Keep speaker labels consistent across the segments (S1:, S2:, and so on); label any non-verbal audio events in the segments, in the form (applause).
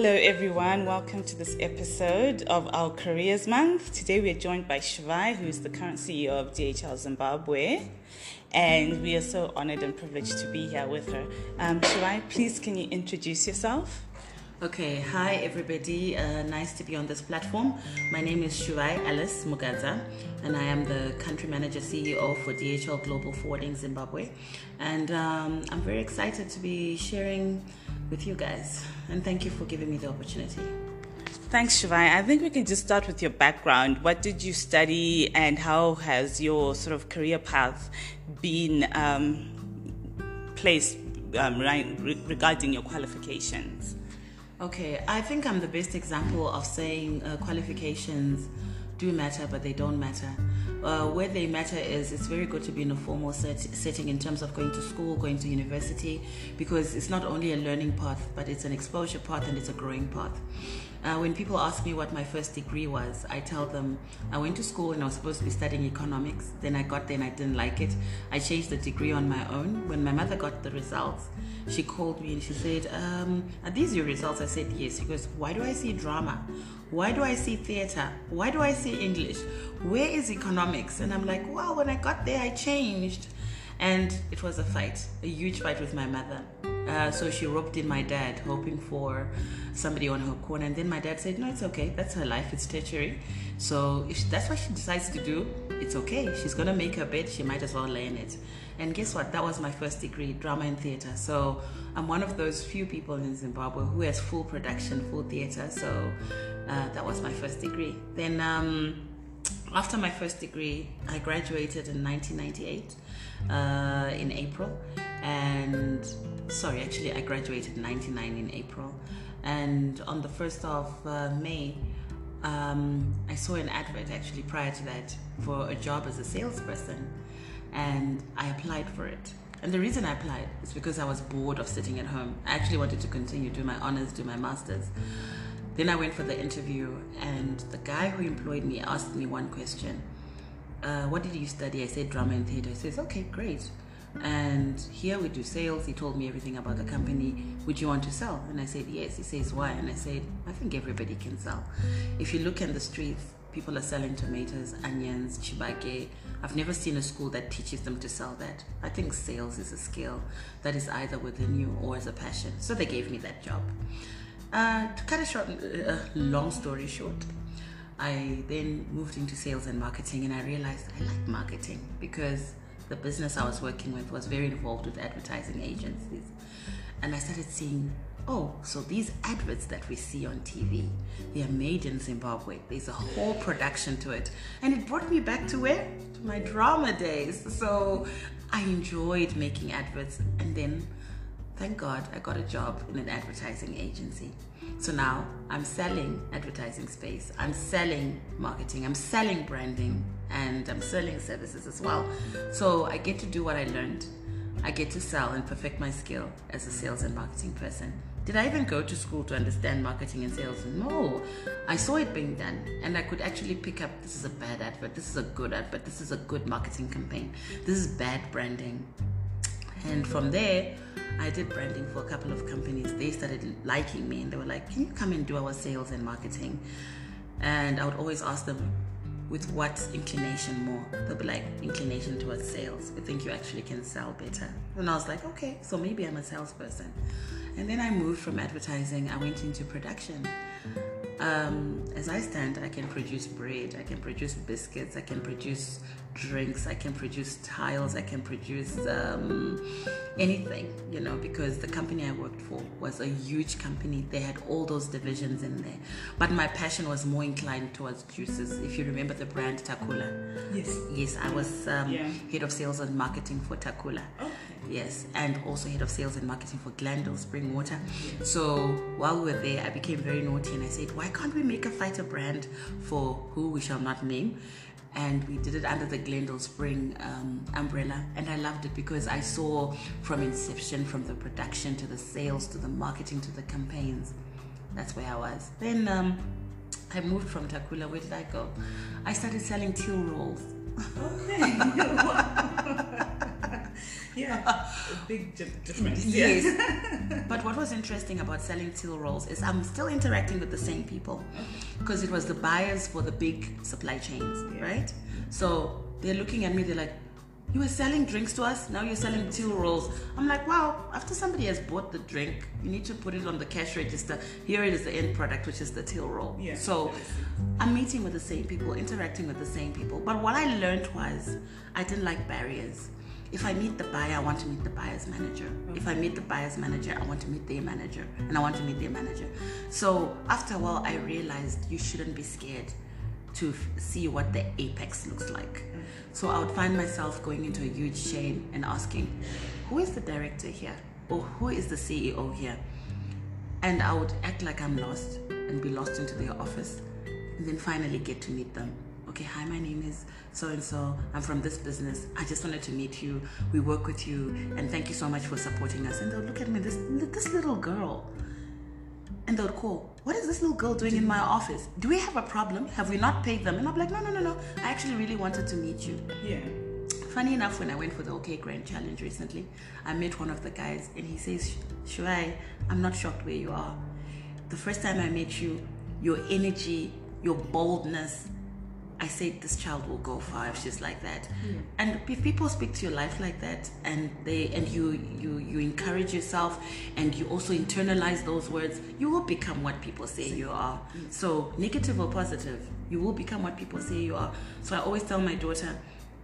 S1: Hello, everyone. Welcome to this episode of our Careers Month. Today, we are joined by Shuvai, who is the current CEO of DHL Zimbabwe, and we are so honored and privileged to be here with her. Um, Shuvai, please can you introduce yourself?
S2: Okay, hi everybody. Uh, nice to be on this platform. My name is Shuvai Alice Mugadza, and I am the country manager CEO for DHL Global Forwarding Zimbabwe. And um, I'm very excited to be sharing with you guys. And thank you for giving me the opportunity.
S1: Thanks, Shuvai. I think we can just start with your background. What did you study, and how has your sort of career path been um, placed um, regarding your qualifications?
S2: Okay, I think I'm the best example of saying uh, qualifications do matter, but they don't matter. Uh, where they matter is it's very good to be in a formal set, setting in terms of going to school, going to university, because it's not only a learning path, but it's an exposure path and it's a growing path. Uh, when people ask me what my first degree was, I tell them I went to school and I was supposed to be studying economics. Then I got there and I didn't like it. I changed the degree on my own. When my mother got the results, she called me and she said, um, Are these your results? I said, Yes. She goes, Why do I see drama? Why do I see theater? Why do I see English? Where is economics? And I'm like, Wow, when I got there, I changed. And it was a fight, a huge fight with my mother. Uh, so she roped in my dad, hoping for somebody on her corner. And then my dad said, No, it's okay. That's her life. It's tertiary. So if that's what she decides to do, it's okay. She's going to make her bed. She might as well lay in it. And guess what? That was my first degree, drama and theater. So I'm one of those few people in Zimbabwe who has full production, full theater. So uh, that was my first degree. Then, um, after my first degree, I graduated in 1998 uh, in April, and sorry, actually, I graduated in 99 in April, and on the 1st of uh, May, um, I saw an advert actually prior to that for a job as a salesperson, and I applied for it. And the reason I applied is because I was bored of sitting at home. I actually wanted to continue, do my honors, do my masters. Then I went for the interview, and the guy who employed me asked me one question uh, What did you study? I said drama and theater. He says, Okay, great. And here we do sales. He told me everything about the company. Would you want to sell? And I said, Yes. He says, Why? And I said, I think everybody can sell. If you look in the streets, people are selling tomatoes, onions, chibake. I've never seen a school that teaches them to sell that. I think sales is a skill that is either within you or as a passion. So they gave me that job. Uh, to cut a short, uh, long story short, I then moved into sales and marketing, and I realized I like marketing because the business I was working with was very involved with advertising agencies. And I started seeing, oh, so these adverts that we see on TV, they are made in Zimbabwe. There's a whole production to it. And it brought me back to where? To my drama days. So I enjoyed making adverts. And then, thank God, I got a job in an advertising agency. So now I'm selling advertising space, I'm selling marketing, I'm selling branding, and I'm selling services as well. So I get to do what I learned. I get to sell and perfect my skill as a sales and marketing person. Did I even go to school to understand marketing and sales? No. I saw it being done and I could actually pick up this is a bad advert, this is a good advert, this is a good marketing campaign, this is bad branding. And from there, I did branding for a couple of companies. They started liking me and they were like, Can you come and do our sales and marketing? And I would always ask them, with what inclination more? They'll be like, inclination towards sales. We think you actually can sell better. And I was like, okay, so maybe I'm a salesperson. And then I moved from advertising, I went into production. Um, as I stand, I can produce bread, I can produce biscuits, I can produce drinks, I can produce tiles, I can produce um, anything, you know, because the company I worked for was a huge company. They had all those divisions in there. But my passion was more inclined towards juices. If you remember the brand Takula.
S1: Yes.
S2: Yes, I was um, yeah. head of sales and marketing for Takula.
S1: Okay.
S2: Yes, and also head of sales and marketing for Glendale Spring Water. So while we were there, I became very naughty and I said, why can't we make a fighter brand for who we shall not name? and we did it under the Glendale Spring um, umbrella. And I loved it because I saw from inception, from the production to the sales to the marketing to the campaigns. That's where I was. Then um, I moved from Takula. Where did I go? I started selling till rolls. Okay. (laughs)
S1: yeah, (laughs) a big difference.
S2: Yes.
S1: Yeah. (laughs) (laughs)
S2: but what was interesting about selling till rolls is I'm still interacting with the same people because it was the buyers for the big supply chains,
S1: Yeah.
S2: right? So they're looking at me, they're like, you were selling drinks to us, now you're selling till rolls. I'm like, wow, after somebody has bought the drink, you need to put it on the cash register. Here it is the end product, which is the till roll.
S1: Yeah,
S2: So
S1: that is it.
S2: I'm meeting with the same people, interacting with the same people. But what I learned was I didn't like barriers. If I meet the buyer, I want to meet the buyer's manager. If I meet the buyer's manager, I want to meet their manager. And I want to meet their manager. So after a while, I realized you shouldn't be scared to f- see what the apex looks like. So I would find myself going into a huge chain and asking, who is the director here? Or who is the CEO here? And I would act like I'm lost and be lost into their office and then finally get to meet them. Okay, hi, my name is so and so. I'm from this business. I just wanted to meet you. We work with you, and thank you so much for supporting us. And they'll look at me, this this little girl, and they'll call, What is this little girl doing in my office? Do we have a problem? Have we not paid them? And I'm like, No, no, no, no. I actually really wanted to meet you.
S1: yeah.
S2: Funny enough, when I went for the OK Grand Challenge recently, I met one of the guys and he says, Shuvai, I'm not shocked where you are. The first time I met you, your energy, your boldness, I said this child will go far if she's like that. And if people speak to your life like that and they and you you you encourage yourself and you also internalize those words, you will become what people say you are. So negative or positive, you will become what people say you are. So I always tell my daughter,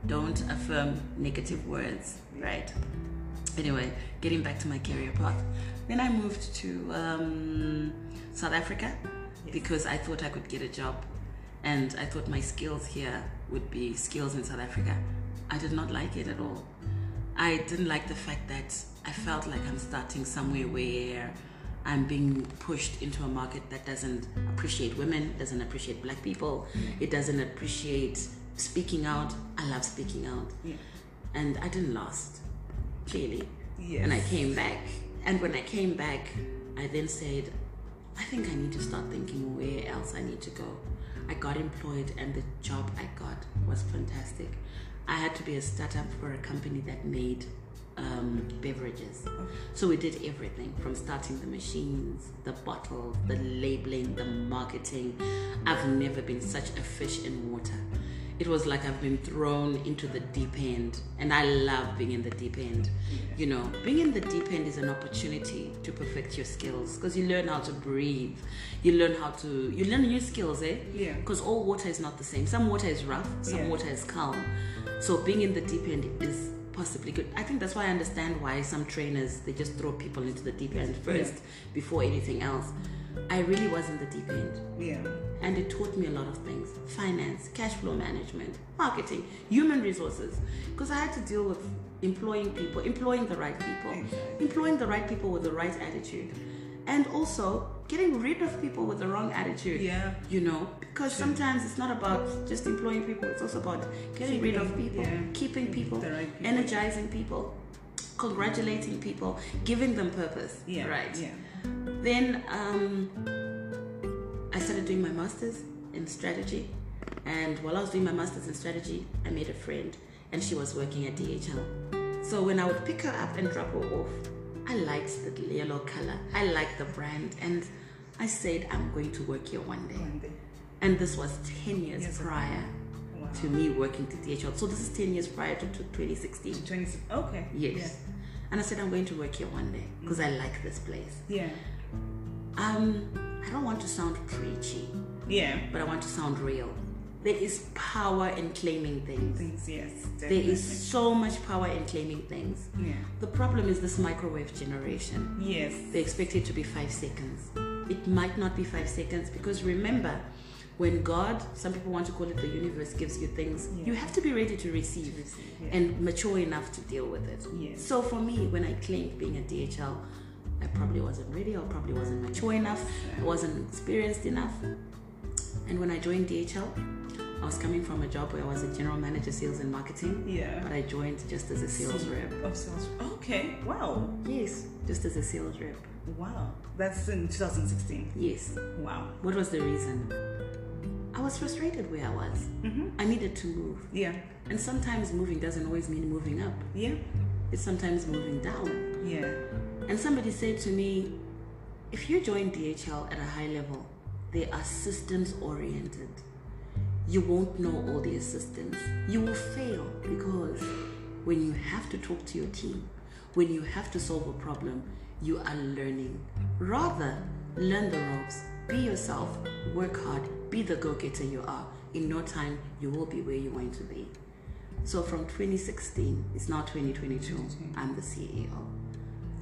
S2: don't affirm negative words, right? Anyway, getting back to my career path. Then I moved to um, South Africa because I thought I could get a job and I thought my skills here would be skills in South Africa. I did not like it at all. I didn't like the fact that I felt like I'm starting somewhere where I'm being pushed into a market that doesn't appreciate women, doesn't appreciate black people, mm. it doesn't appreciate speaking out. I love speaking out.
S1: Yeah.
S2: And I didn't last, clearly.
S1: Yes.
S2: And I came back. And when I came back, I then said, I think I need to start thinking where else I need to go. I got employed, and the job I got was fantastic. I had to be a startup for a company that made um, beverages. So we did everything from starting the machines, the bottles, the labeling, the marketing. I've never been such a fish in water. It was like I've been thrown into the deep end, and I love being in the deep end. You know, being in the deep end is an opportunity to perfect your skills because you learn how to breathe, you learn how to, you learn new skills, eh?
S1: Yeah.
S2: Because all water is not the same. Some water is rough, some
S1: Yeah.
S2: water is calm. So being in the deep end is possibly good. I think that's why I understand why some trainers they just throw people into the deep end first before anything else. I really was in the deep end
S1: Yeah.
S2: and it taught me a lot of things finance cash flow management marketing human resources because i had to deal with employing people employing the right people
S1: Exactly.
S2: employing the right people with the right attitude and also getting rid of people with the wrong attitude
S1: Yeah.
S2: you know because sometimes it's not about just employing people it's also about getting rid of people
S1: yeah.
S2: keeping people,
S1: right people.
S2: energizing people congratulating people giving them purpose
S1: Yeah.
S2: right
S1: Yeah.
S2: then um, I started doing my master's in strategy. And while I was doing my master's in strategy, I made a friend, and she was working at DHL. So when I would pick her up and drop her off, I liked the yellow color, I liked the brand, and I said, I'm going to work here one day.
S1: One day.
S2: And this was 10 years
S1: Yes,
S2: prior
S1: Wow.
S2: to me working to DHL. So this is 10 years prior to, to 2016.
S1: 20, okay.
S2: Yes. And I said, I'm going to work here one day because I like this place.
S1: Yeah.
S2: Um, I don't want to sound preachy,
S1: Yeah.
S2: but I want to sound real. There is power in claiming things.
S1: Things, yes.
S2: There
S1: Definitely.
S2: is so much power in claiming things.
S1: Yeah.
S2: The problem is this microwave generation.
S1: Yes.
S2: They expect it to be five seconds. It might not be five seconds because remember, when God, some people want to call it the universe, gives you things,
S1: Yeah.
S2: you have to be ready to receive,
S1: receive, yeah.
S2: and mature enough to deal with it.
S1: Yes.
S2: So for me, when I claimed being a DHL, I probably wasn't ready, or probably wasn't mature enough, I wasn't experienced enough. And when I joined DHL, I was coming from a job where I was a general manager, sales and marketing,
S1: Yeah.
S2: but I joined just as a sales rep.
S1: Of sales. Okay. Wow.
S2: Yes, just as a sales rep.
S1: Wow. That's in 2016.
S2: Yes.
S1: Wow.
S2: What was the reason? Was frustrated where I was.
S1: Mm-hmm.
S2: I needed to move.
S1: Yeah.
S2: And sometimes moving doesn't always mean moving up.
S1: Yeah.
S2: It's sometimes moving down.
S1: Yeah.
S2: And somebody said to me, if you join DHL at a high level, they are systems oriented. You won't know all the systems. You will fail because when you have to talk to your team, when you have to solve a problem, you are learning. Rather, learn the ropes, be yourself, work hard, be the go getter you are. In no time, you will be where you want to be. So from 2016, it's now 2022, I'm the CEO.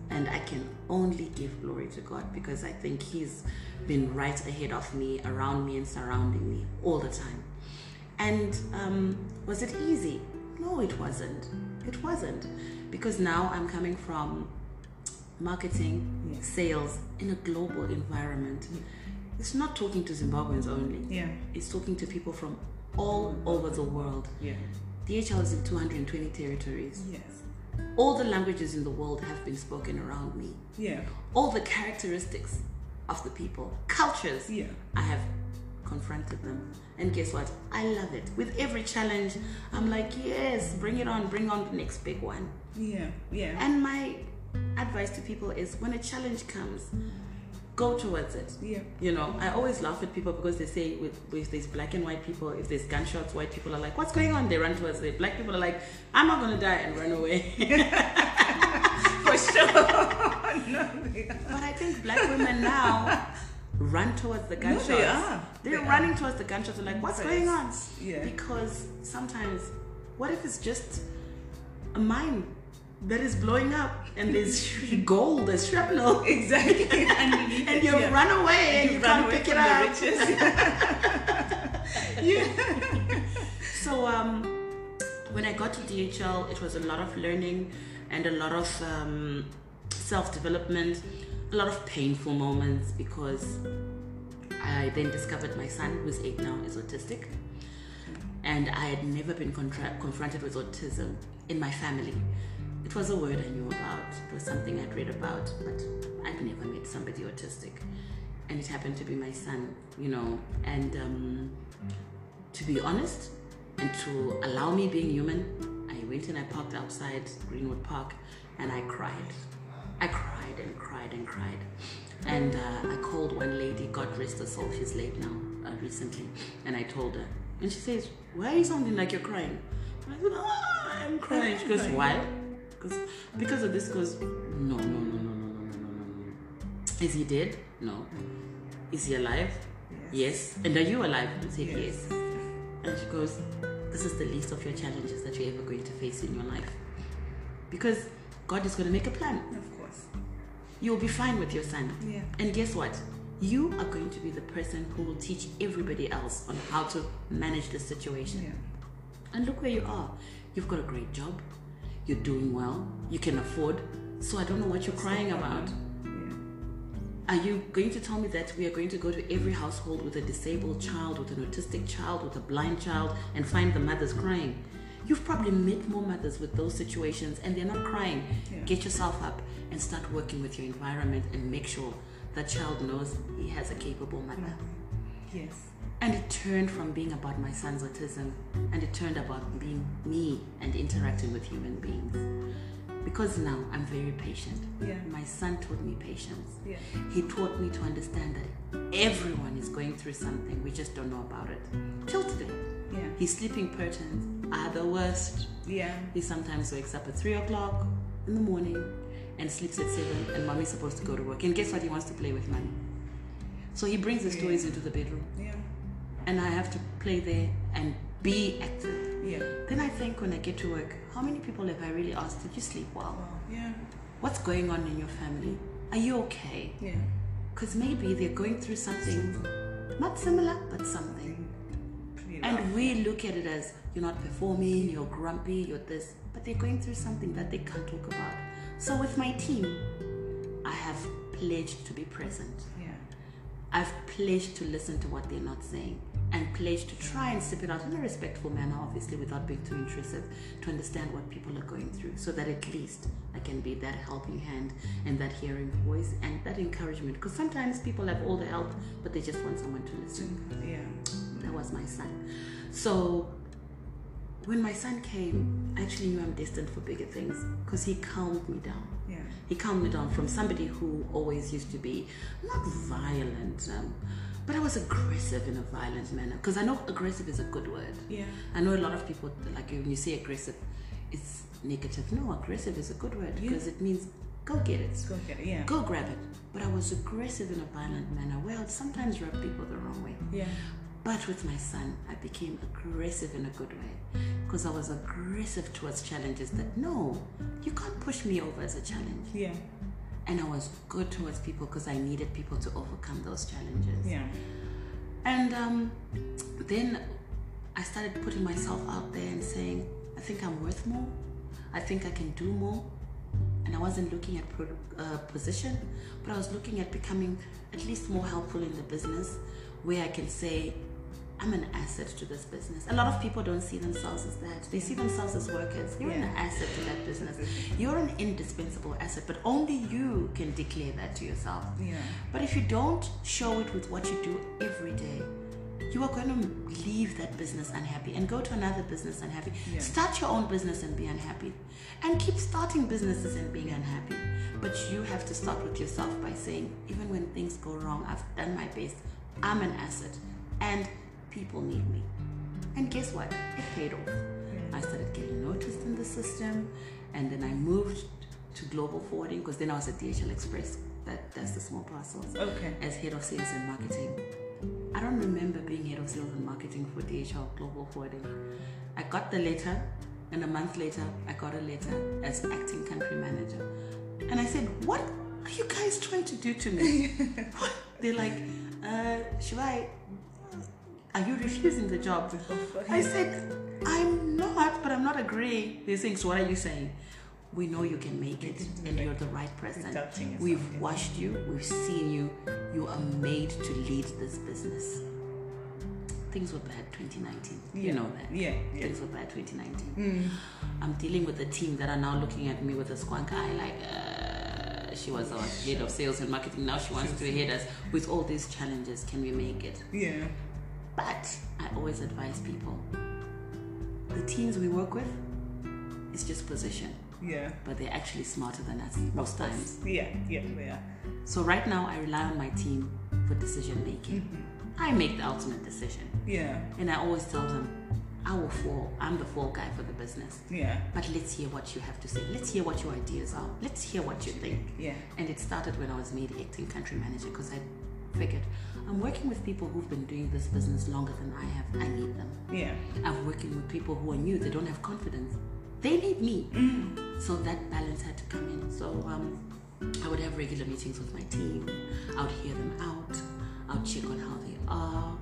S2: And I can only give glory to God because I think He's been right ahead of me, around me, and surrounding me all the time. And um, was it easy? No, it wasn't. It wasn't. Because now I'm coming from marketing, sales in a global environment. It's not talking to Zimbabweans only.
S1: Yeah.
S2: It's talking to people from all over the world.
S1: Yeah.
S2: DHL is in 220 territories.
S1: Yes.
S2: All the languages in the world have been spoken around me.
S1: Yeah.
S2: All the characteristics of the people, cultures,
S1: Yeah.
S2: I have confronted them. And guess what? I love it. With every challenge, I'm like, yes, bring it on, bring on the next big one.
S1: Yeah. Yeah.
S2: And my advice to people is when a challenge comes, go towards it.
S1: Yeah.
S2: You know, I always laugh at people because they say with, with these black and white people, if there's gunshots, white people are like, what's going on? They run towards it. Black people are like, I'm not going to die and run away. (laughs)
S1: For sure. (laughs) no,
S2: but I think black women now run towards the
S1: No,
S2: gunshots.
S1: they are.
S2: They're
S1: They
S2: running towards the gunshots and like, what's going on?
S1: yeah.
S2: Because sometimes, what if it's just a mine that is blowing up and there's (laughs) gold, there's shrapnel? (laughs)
S1: Exactly. (laughs)
S2: And you
S1: yeah.
S2: run away and you,
S1: run
S2: can't pick it up.
S1: yeah.
S2: So um, when I got to DHL, it was a lot of learning and a lot of um, self-development, a lot of painful moments because I then discovered my son, who's eight now, is autistic, and I had never been contra- confronted with autism in my family. It was a word I knew about. It was something I'd read about, but I'd never met somebody autistic, and it happened to be my son, you know, and. Um, to be honest and to allow me being human, I went and I parked outside Greenwood Park and I cried. I cried and cried and cried. And uh, I called one lady, God rest her soul, she's late now, uh, recently, and I told her. And she says, Why are you sounding like you're crying? And I said, ah, I'm crying. She goes, Why? Because because of this, goes, No, no, no, no, no, no, no, no, no, no. Is he dead? No. Is he alive? Yes. And are you alive? I said,
S1: Yes.
S2: yes. And she goes, This is the least of your challenges that you're ever going to face in your life. Because God is going to make a plan.
S1: Of course.
S2: You'll be fine with your son.
S1: Yeah.
S2: And guess what? You are going to be the person who will teach everybody else on how to manage the situation.
S1: Yeah.
S2: And look where you are. You've got a great job. You're doing well. You can afford. So I don't know what you're crying about. Are you going to tell me that we are going to go to every household with a disabled child, with an autistic child, with a blind child, and find the mothers crying? You've probably met more mothers with those situations and they're not crying.
S1: Yeah.
S2: Get yourself up and start working with your environment and make sure that child knows he has a capable mother.
S1: Yes.
S2: And it turned from being about my son's autism and it turned about being me and interacting with human beings. Because now I'm very patient.
S1: Yeah.
S2: My son taught me patience.
S1: Yeah.
S2: He taught me to understand that everyone is going through something, we just don't know about it. Till today.
S1: Yeah.
S2: His sleeping patterns are the worst.
S1: Yeah.
S2: He sometimes wakes up at 3 o'clock in the morning and sleeps at 7, and mommy's supposed to go to work. And guess what? He wants to play with mommy. So he brings his toys into the bedroom,
S1: Yeah.
S2: And I have to play there and be active.
S1: Yeah.
S2: Then I think when I get to work, how many people have I really asked, Did you sleep well?
S1: Yeah.
S2: What's going on in your family? Are you okay?
S1: Yeah.
S2: Because maybe they're going through something not similar, but something. And we look at it as you're not performing, you're grumpy, you're this, but they're going through something that they can't talk about. So with my team, I have pledged to be present.
S1: Yeah.
S2: I've pledged to listen to what they're not saying and pledged to try and sip it out in a respectful manner, obviously, without being too intrusive, to understand what people are going through so that at least I can be that helping hand and that hearing voice and that encouragement. Because sometimes people have all the help, but they just want someone to listen.
S1: Yeah.
S2: That was my son. So when my son came, I actually knew I'm destined for bigger things because he calmed me down.
S1: Yeah.
S2: He calmed me down from somebody who always used to be not violent, um, but I was aggressive in a violent manner. Because I know aggressive is a good word.
S1: Yeah.
S2: I know a lot of people like when you say aggressive, it's negative. No, aggressive is a good word
S1: Yeah.
S2: because it means go get it,
S1: Go get it. Yeah.
S2: go grab it. But I was aggressive in a violent manner. Where I'd sometimes rub people the wrong way.
S1: Yeah.
S2: But with my son, I became aggressive in a good way because I was aggressive towards challenges that no, you can't push me over as a challenge.
S1: Yeah.
S2: And I was good towards people because I needed people to overcome those challenges.
S1: Yeah.
S2: And um, then I started putting myself out there and saying, I think I'm worth more. I think I can do more. And I wasn't looking at pro- uh, position, but I was looking at becoming at least more helpful in the business where I can say, I'm an asset to this business. A lot of people don't see themselves as that. They see themselves as workers. You're an asset to that business. You're an indispensable asset, but only you can declare that to yourself.
S1: Yeah.
S2: But if you don't show it with what you do every day, you are going to leave that business unhappy and go to another business unhappy.
S1: Yeah.
S2: Start your own business and be unhappy. And keep starting businesses and being unhappy. But you have to start with yourself by saying, even when things go wrong, I've done my best. I'm an asset. And people need me. And guess what? It paid off. I started getting noticed in the system, and then I moved to global forwarding because then I was at DHL Express. That that's the small parcels
S1: Okay.
S2: as head of sales and marketing. I don't remember being head of sales and marketing for DHL Global Forwarding. I got the letter, and a month later, I got a letter as acting country manager. And I said, What are you guys trying to do to me? (laughs) They're like, uh, Shuvai, are you refusing the job? I said, I'm not, but I'm not agreeing. They're saying, So what are you saying? We know you can make it, and you're the right person. We've watched you, we've seen you. You are made to lead this business. Things were bad 2019. You know that.
S1: Yeah. Yeah.
S2: Things were bad 2019. I'm dealing with a team that are now looking at me with a squank eye like, uh, she was our head of sales and marketing. Now she wants to head us with all these challenges. Can we make it?
S1: Yeah.
S2: But I always advise people the teams we work with it's just position,
S1: Yeah.
S2: but they're actually smarter than us most times.
S1: Yeah. Yeah. Yeah.
S2: So right now, I rely on my team for decision making. Mm-hmm. I make the ultimate decision,
S1: Yeah.
S2: and I always tell them, "I will fall. I'm the fall guy for the business."
S1: Yeah.
S2: But let's hear what you have to say. Let's hear what your ideas are. Let's hear what you think.
S1: Yeah.
S2: And it started when I was made acting country manager because I figured I'm working with people who've been doing this business longer than I have. I need them.
S1: Yeah.
S2: I'm working with people who are new. They don't have confidence. They need me. So that balance had to come in. So um, I would have regular meetings with my team. I would hear them out. I would check on how they are.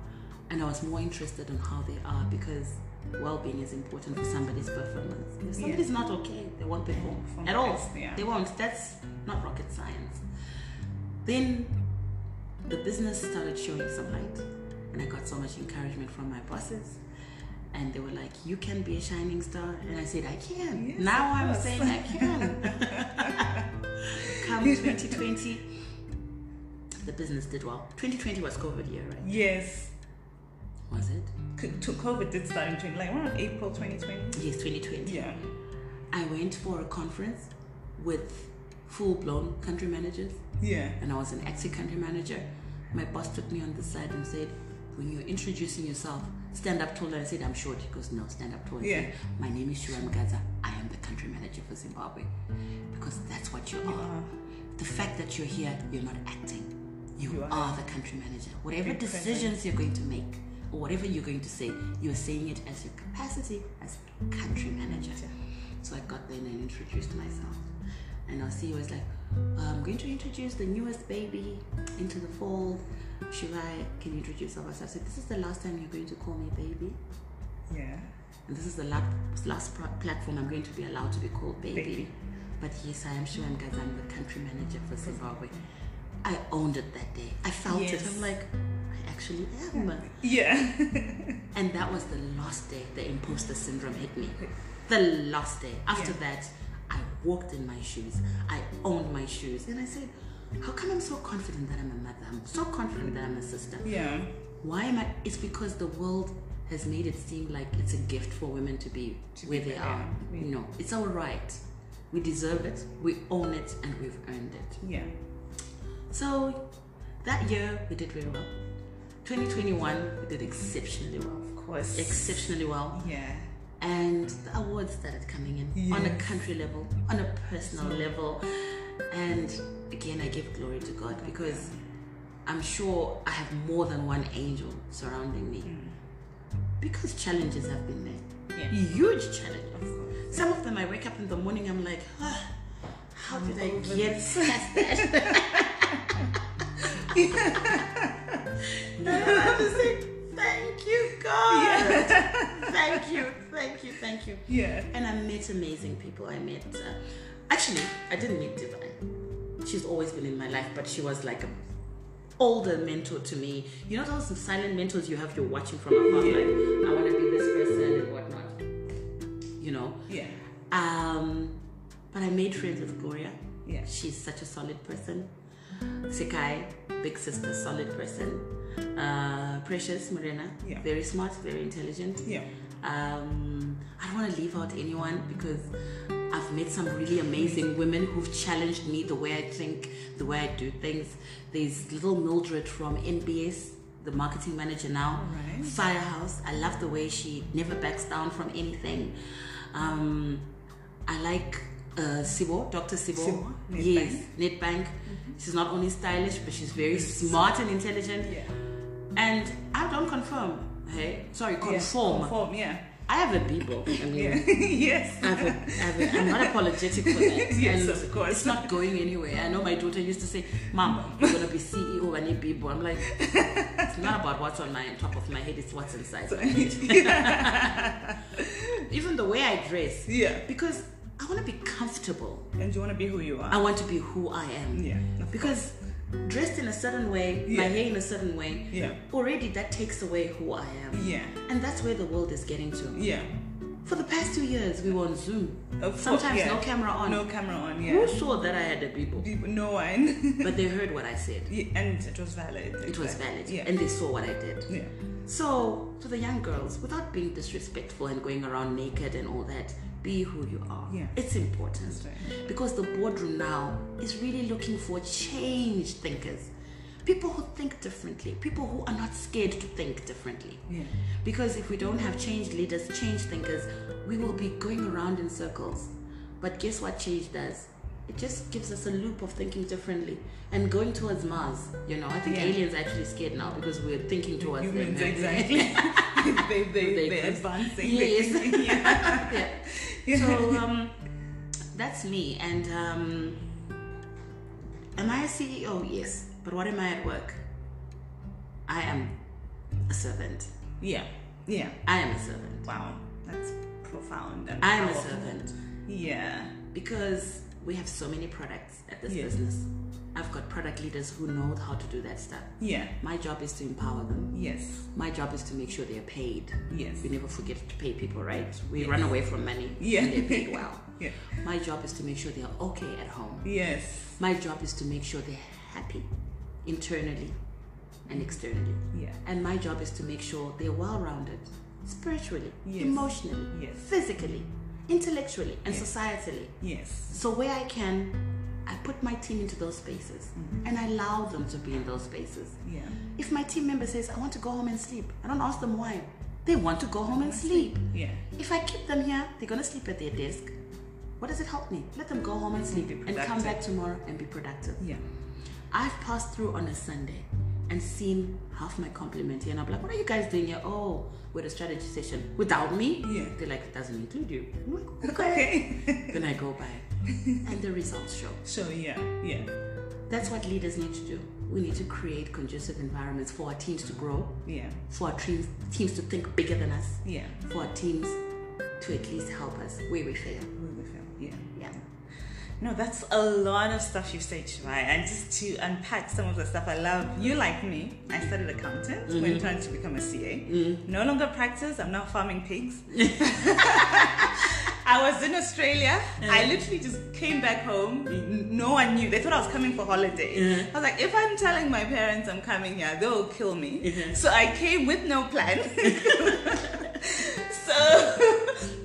S2: And I was more interested in how they are because well-being is important for somebody's performance. If somebody's not okay, they won't perform at all.
S1: yeah.
S2: They won't. That's not rocket science. Then the business started showing some light, and I got so much encouragement from my bosses. And they were like, "You can be a shining star," and I said, "I can."
S1: Yes,
S2: now I'm saying I can. (laughs) Come 2020, the business did well. 2020 was COVID year, right?
S1: Yes.
S2: Was it?
S1: To COVID did start in 20, like around April 2020.
S2: Yes, 2020.
S1: Yeah.
S2: I went for a conference with full-blown country managers.
S1: Yeah.
S2: and I was an acting country manager, my boss took me on the side and said, when you're introducing yourself, stand up tall. And I said, I'm short. He goes, no, stand up tall. and
S1: Yeah.
S2: my name is Shuvai Mugadza. I am the country manager for Zimbabwe. Because that's what you are.
S1: are.
S2: The fact that you're here, you're not acting. You,
S1: You
S2: are.
S1: are.
S2: the country manager. Whatever
S1: present.
S2: decisions you're going to make, or whatever you're going to say, you're saying it as your capacity as country manager. So I got there and I introduced myself. And our CEO was like, I'm going to introduce the newest baby into the fold. Shuvai, can you introduce yourself? I said, This is the last time you're going to call me baby.
S1: Yeah.
S2: And this is the last, last platform I'm going to be allowed to be called baby.
S1: Baby.
S2: But yes, I am sure I'm the country manager for Zimbabwe. I owned it that day. I felt it. I'm like, I actually am.
S1: Yeah. (laughs)
S2: And that was the last day the imposter syndrome hit me. The last day. After
S1: Yeah.
S2: that, walked in my shoes. I owned my shoes. And I said, How come I'm so confident that I'm a mother? I'm so confident that I'm a sister.
S1: yeah.
S2: Why am I? It's because the world has made it seem like it's a gift for women to be
S1: To
S2: where
S1: be
S2: they are.
S1: are.
S2: No, it's our right. We deserve it, we own it, and we've earned it.
S1: Yeah.
S2: So that year we did very well. 2021 we did exceptionally well.
S1: Of course.
S2: Exceptionally well.
S1: yeah.
S2: And the awards started coming in on a country level, on a personal level. And again, I give glory to God because I'm sure I have more than one angel surrounding me. Because challenges have been there.
S1: Yeah.
S2: Huge challenges. Some of them I wake up in the morning, I'm like, ah, how did I
S1: over
S2: get
S1: this."
S2: past that? and I have to say, thank you, God. Thank you, thank you, thank you.
S1: Yeah.
S2: And I met amazing people. I met, uh, actually, I didn't meet Divine. She's always been in my life, but she was like a older mentor to me. You know those silent mentors you have, you're watching from afar, like, I want to be this person and whatnot. You know?
S1: Yeah.
S2: Um, but I made friends with Gloria.
S1: Yeah.
S2: She's such a solid person. Sekai, big sister, solid person. Uh, Precious Morena,
S1: Yeah.
S2: very smart, very intelligent.
S1: Yeah.
S2: Um, I don't want to leave out anyone because I've met some really amazing women who've challenged me the way I think, the way I do things. There's little Mildred from NBS, the marketing manager now.
S1: Alright.
S2: Firehouse. I love the way she never backs down from anything. Um, I like uh, Sibo, Dr. Sibo.
S1: Sibo,
S2: yes,
S1: Nedbank.
S2: Nedbank. She's not only stylish, but she's very smart and intelligent.
S1: Yeah.
S2: And I don't confirm. Hey, sorry, conform.
S1: Conform. Yeah.
S2: I have a Bibo. I mean,
S1: Yeah. (laughs) yes.
S2: I have a, I have a, I'm not apologetic for that. (laughs)
S1: Yes,
S2: and
S1: of course.
S2: It's not going anywhere. I know my daughter used to say, Mom, you're going to be CEO and a Bibo. I'm like, it's not about what's on my top of my head, it's what's inside. (laughs) Even the way I dress.
S1: Yeah.
S2: Because want to be comfortable.
S1: And you want to be who you are.
S2: I want to be who I am.
S1: Yeah.
S2: Because dressed in a certain way, my hair in a certain way,
S1: Yeah.
S2: already that takes away who I am.
S1: Yeah.
S2: And that's where the world is getting to.
S1: Yeah.
S2: For the past two years, we were on Zoom.
S1: Of course,
S2: Sometimes
S1: yeah.
S2: no camera on.
S1: No camera on. Yeah.
S2: Who saw that I had a?
S1: People- No one. (laughs)
S2: But they heard what I said.
S1: Yeah, and it was valid.
S2: It was valid.
S1: Yeah.
S2: And they saw what I did.
S1: yeah.
S2: So, to the young girls, without being disrespectful and going around naked and all that, be who you are.
S1: Yeah.
S2: It's important.
S1: Right.
S2: Because the boardroom now is really looking for change thinkers. People who think differently. People who are not scared to think differently.
S1: Yeah.
S2: Because if we don't have change leaders, change thinkers, we will be going around in circles. But guess what change does? It just gives us a loop of thinking differently and going towards Mars. You know, I think
S1: Yeah.
S2: aliens are actually scared now because we're thinking towards
S1: Humans,
S2: them. (laughs)
S1: exactly. (laughs) they, they,
S2: They
S1: they're advancing.
S2: Yes. (laughs)
S1: Yeah.
S2: yeah. So um, that's me. And um, am I a CEO? Yes. But what am I at work? I am a servant.
S1: yeah. Yeah.
S2: I am a servant.
S1: Wow. That's profound.
S2: I am a servant
S1: Yeah.
S2: because we have so many products at this
S1: Yeah.
S2: business. I've got product leaders who know how to do that stuff.
S1: Yeah.
S2: My job is to empower them.
S1: Yes.
S2: My job is to make sure they're paid.
S1: Yes.
S2: We never forget to pay people, right? We
S1: Yes.
S2: run away from money.
S1: Yeah.
S2: And they're paid well. (laughs)
S1: Yeah.
S2: My job is to make sure they're okay at home.
S1: Yes.
S2: My job is to make sure they're happy internally and externally.
S1: Yeah.
S2: And my job is to make sure they're well rounded spiritually,
S1: Yes.
S2: emotionally,
S1: Yes.
S2: physically, intellectually, and
S1: Yes.
S2: societally.
S1: Yes.
S2: So, where I can, I put my team into those spaces
S1: Mm-hmm.
S2: and I allow them to be in those spaces.
S1: Yeah.
S2: If my team member says, I want to go home and sleep, I don't ask them why. They want to go home and sleep.
S1: Yeah.
S2: If I keep them here, they're going to sleep at their desk. What does it help me? Let them go home and sleep and come back tomorrow and be productive.
S1: Yeah.
S2: I've passed through on a Sunday and seen half my complement here, and I'm like, "What are you guys doing here?" Oh, we're at a strategy session without me.
S1: Yeah.
S2: They're like, "It doesn't include you." I'm like, (laughs)
S1: Okay.
S2: then I go by, and the results show.
S1: so yeah. Yeah.
S2: That's what leaders need to do. We need to create conducive environments for our teams to grow,
S1: Yeah.
S2: for our teams teams to think bigger than us,
S1: Yeah.
S2: for our teams to at least help us where we fail.
S1: Where we fail. Yeah.
S2: Yeah.
S1: No, that's a lot of stuff you've said, Shuvai. And just to unpack some of the stuff I love, you like me, I studied accountant
S2: Mm-hmm.
S1: when trying to become a CA. No longer practice, I'm now farming pigs. (laughs) I was in Australia. I literally just came back home. No one knew. They thought I was coming for holiday.
S2: Yeah.
S1: I was like, if I'm telling my parents I'm coming here, they'll kill me.
S2: Yeah.
S1: So I came with no plan. (laughs) (laughs) so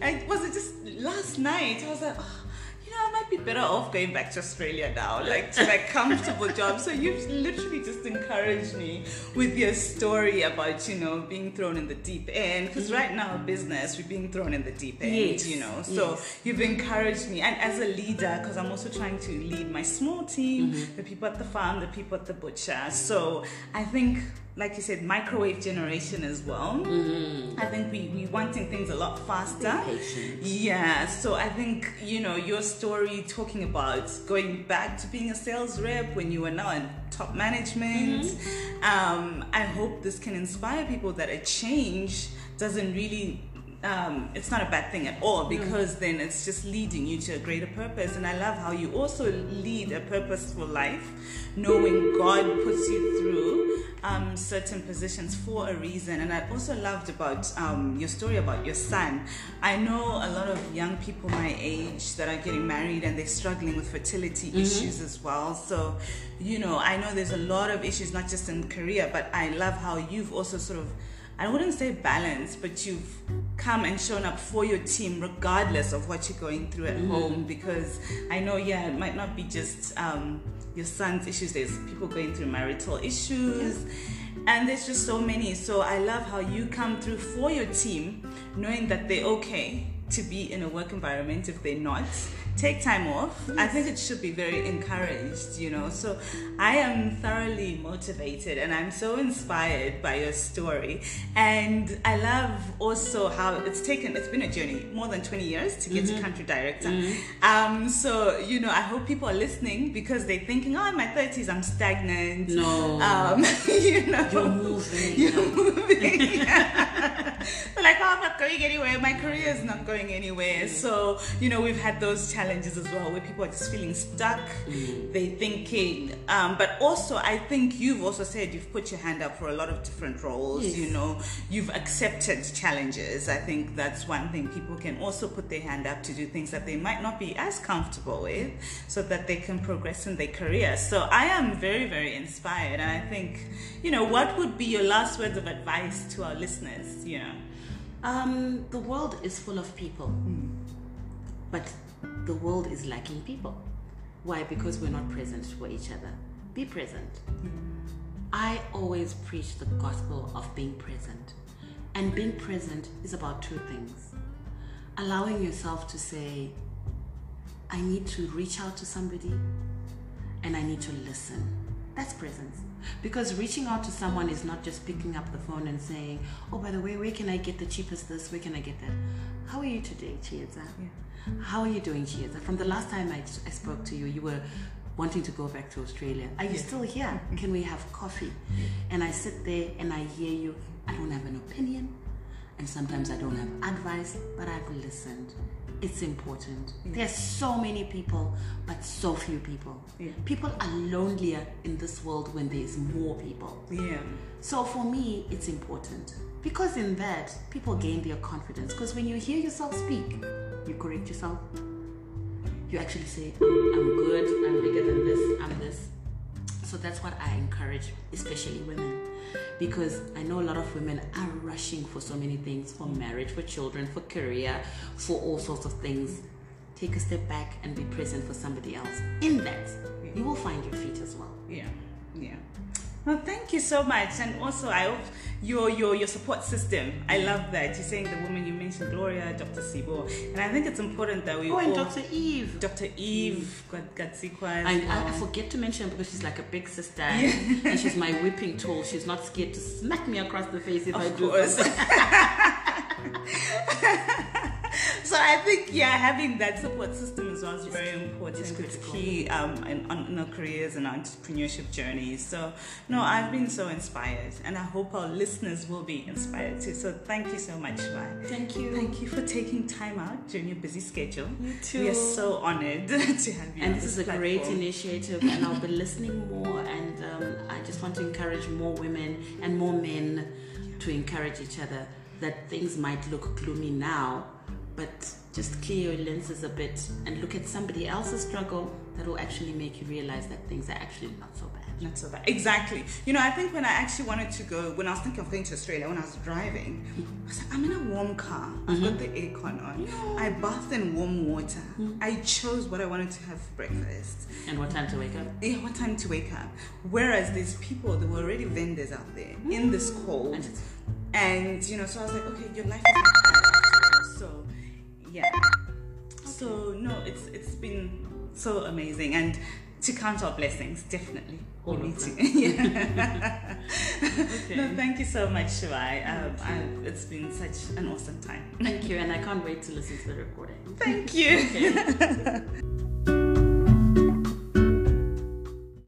S1: I was it just last night. I was like, oh, you know, I might be better off going back to Australia now, like to like comfortable job. So you've literally just encouraged me with your story about you know being thrown in the deep end. Because right now, business we're being thrown in the deep end.
S2: Yes,
S1: You know, so
S2: yes.
S1: you've encouraged me, and as a leader, because I'm also trying to lead my small team,
S2: Mm-hmm.
S1: the people at the farm, the people at the butcher. So I think. Like you said, microwave generation as well. I think we we wanting things a lot faster.
S2: Mm-hmm.
S1: Yeah, so I think you know your story talking about going back to being a sales rep when you were now in top management.
S2: Mm-hmm.
S1: Um, I hope this can inspire people that a change doesn't really. Um, it's not a bad thing at all because then it's just leading you to a greater purpose. And I love how you also lead a purposeful life, knowing God puts you through um, certain positions for a reason. And I also loved about um, your story about your son. I know a lot of young people my age that are getting married and they're struggling with fertility issues as well. So, you know, I know there's a lot of issues, not just in Korea, but I love how you've also sort of. I wouldn't say balance, but you've come and shown up for your team regardless of what you're going through at home. Because I know, yeah, it might not be just um, your son's issues. There's people going through marital issues, and there's just so many. So I love how you come through for your team, knowing that they're okay to be in a work environment if they're not. Take time off. I think it should be very encouraged, you know. So I am thoroughly motivated and I'm so inspired by your story. And I love also how it's taken, it's been a journey, more than 20 years to get to country director. Um, so, you know, I hope people are listening because they're thinking, oh, in my 30s, I'm stagnant.
S2: No.
S1: Um, (laughs) you know,
S2: You're moving.
S1: You're moving. (laughs) They're like, oh, I'm not going anywhere. My career is not going anywhere. So, you know, we've had those challenges as well where people are just feeling stuck. They're thinking, um, but also I think you've also said you've put your hand up for a lot of different roles.
S2: Yes.
S1: You know, you've accepted challenges. I think that's one thing people can also put their hand up to do things that they might not be as comfortable with, so that they can progress in their career. So I am very, very inspired, and I think, you know, what would be your last words of advice to our listeners? You know.
S2: Um, the world is full of people, but the world is lacking people. Why? Because we're not present for each other. Be present. I always preach the gospel of being present. And being present is about two things allowing yourself to say, I need to reach out to somebody and I need to listen. That's presence. Because reaching out to someone is not just picking up the phone and saying, Oh, by the way, where can I get the cheapest this? Where can I get that? How are you today, Chieza? How are you doing, Chieza? From the last time I, I spoke to you, you were wanting to go back to Australia. Are you still here? Mm-hmm. Can we have coffee? And I sit there and I hear you. I don't have an opinion, and sometimes I don't have advice, but I've listened. It's important. There's so many people, but so few people.
S1: Yeah.
S2: People are lonelier in this world when there's more people.
S1: Yeah.
S2: So for me, it's important because in that, people gain their confidence. Because when you hear yourself speak, you correct yourself. You actually say, I'm good, I'm bigger than this, I'm this. So that's what I encourage, especially women. Because I know a lot of women are rushing for so many things for marriage, for children, for career, for all sorts of things. Take a step back and be present for somebody else. In that, you will find your feet as well.
S1: Yeah, yeah. Well, thank you so much, and also I hope your your your support system. I love that you're saying the woman you mentioned, Gloria, Dr. Sibo, and I think it's important that we
S2: Oh, and Dr. Eve.
S1: Dr. Eve, Gatsikwa. as
S2: I, I, I forget to mention because she's like a big sister and she's my whipping tool. She's not scared to smack me across the face if I
S1: Of
S2: do.
S1: course. (laughs) (laughs) so I think yeah, having that support system as well is very important.
S2: It's critical.
S1: key um, in, on, in our careers and our entrepreneurship journeys. So no, I've been so inspired, and I hope our listeners will be inspired too. So thank you so much, Shuvai.
S2: Thank you.
S1: Thank you for taking time out during your busy schedule.
S2: You too.
S1: We are so honored (laughs) to have you.
S2: And
S1: on
S2: this is a great initiative, and I'll be listening more. And um, I just want to encourage more women and more men to encourage each other that things might look gloomy now, but just clear your lenses a bit and look at somebody else's struggle that will actually make you realize that things are actually not so bad.
S1: Not so bad. Exactly. You know, I think when I actually wanted to go, when I was thinking of going to Australia, when I was driving, I was like, I'm in a warm car. I've got mm-hmm. the aircon on. I bathed in warm water. Mm-hmm. I chose what I wanted to have for breakfast.
S2: And what time to wake up?
S1: Yeah, what time to wake up? Whereas these people, there were already vendors out there in mm. this cold.
S2: And
S1: And, you know, so I was like, okay, your life is yeah. So, no, it's it's been so amazing. And to count our blessings, definitely.
S2: All
S1: we
S2: of
S1: need
S2: them.
S1: to. (laughs) Yeah.
S2: Okay.
S1: No, thank you so much, Shuvai. Um, I, it's been such an awesome time.
S2: Thank you, and I can't wait to listen to the recording.
S1: Thank (laughs) you. (laughs)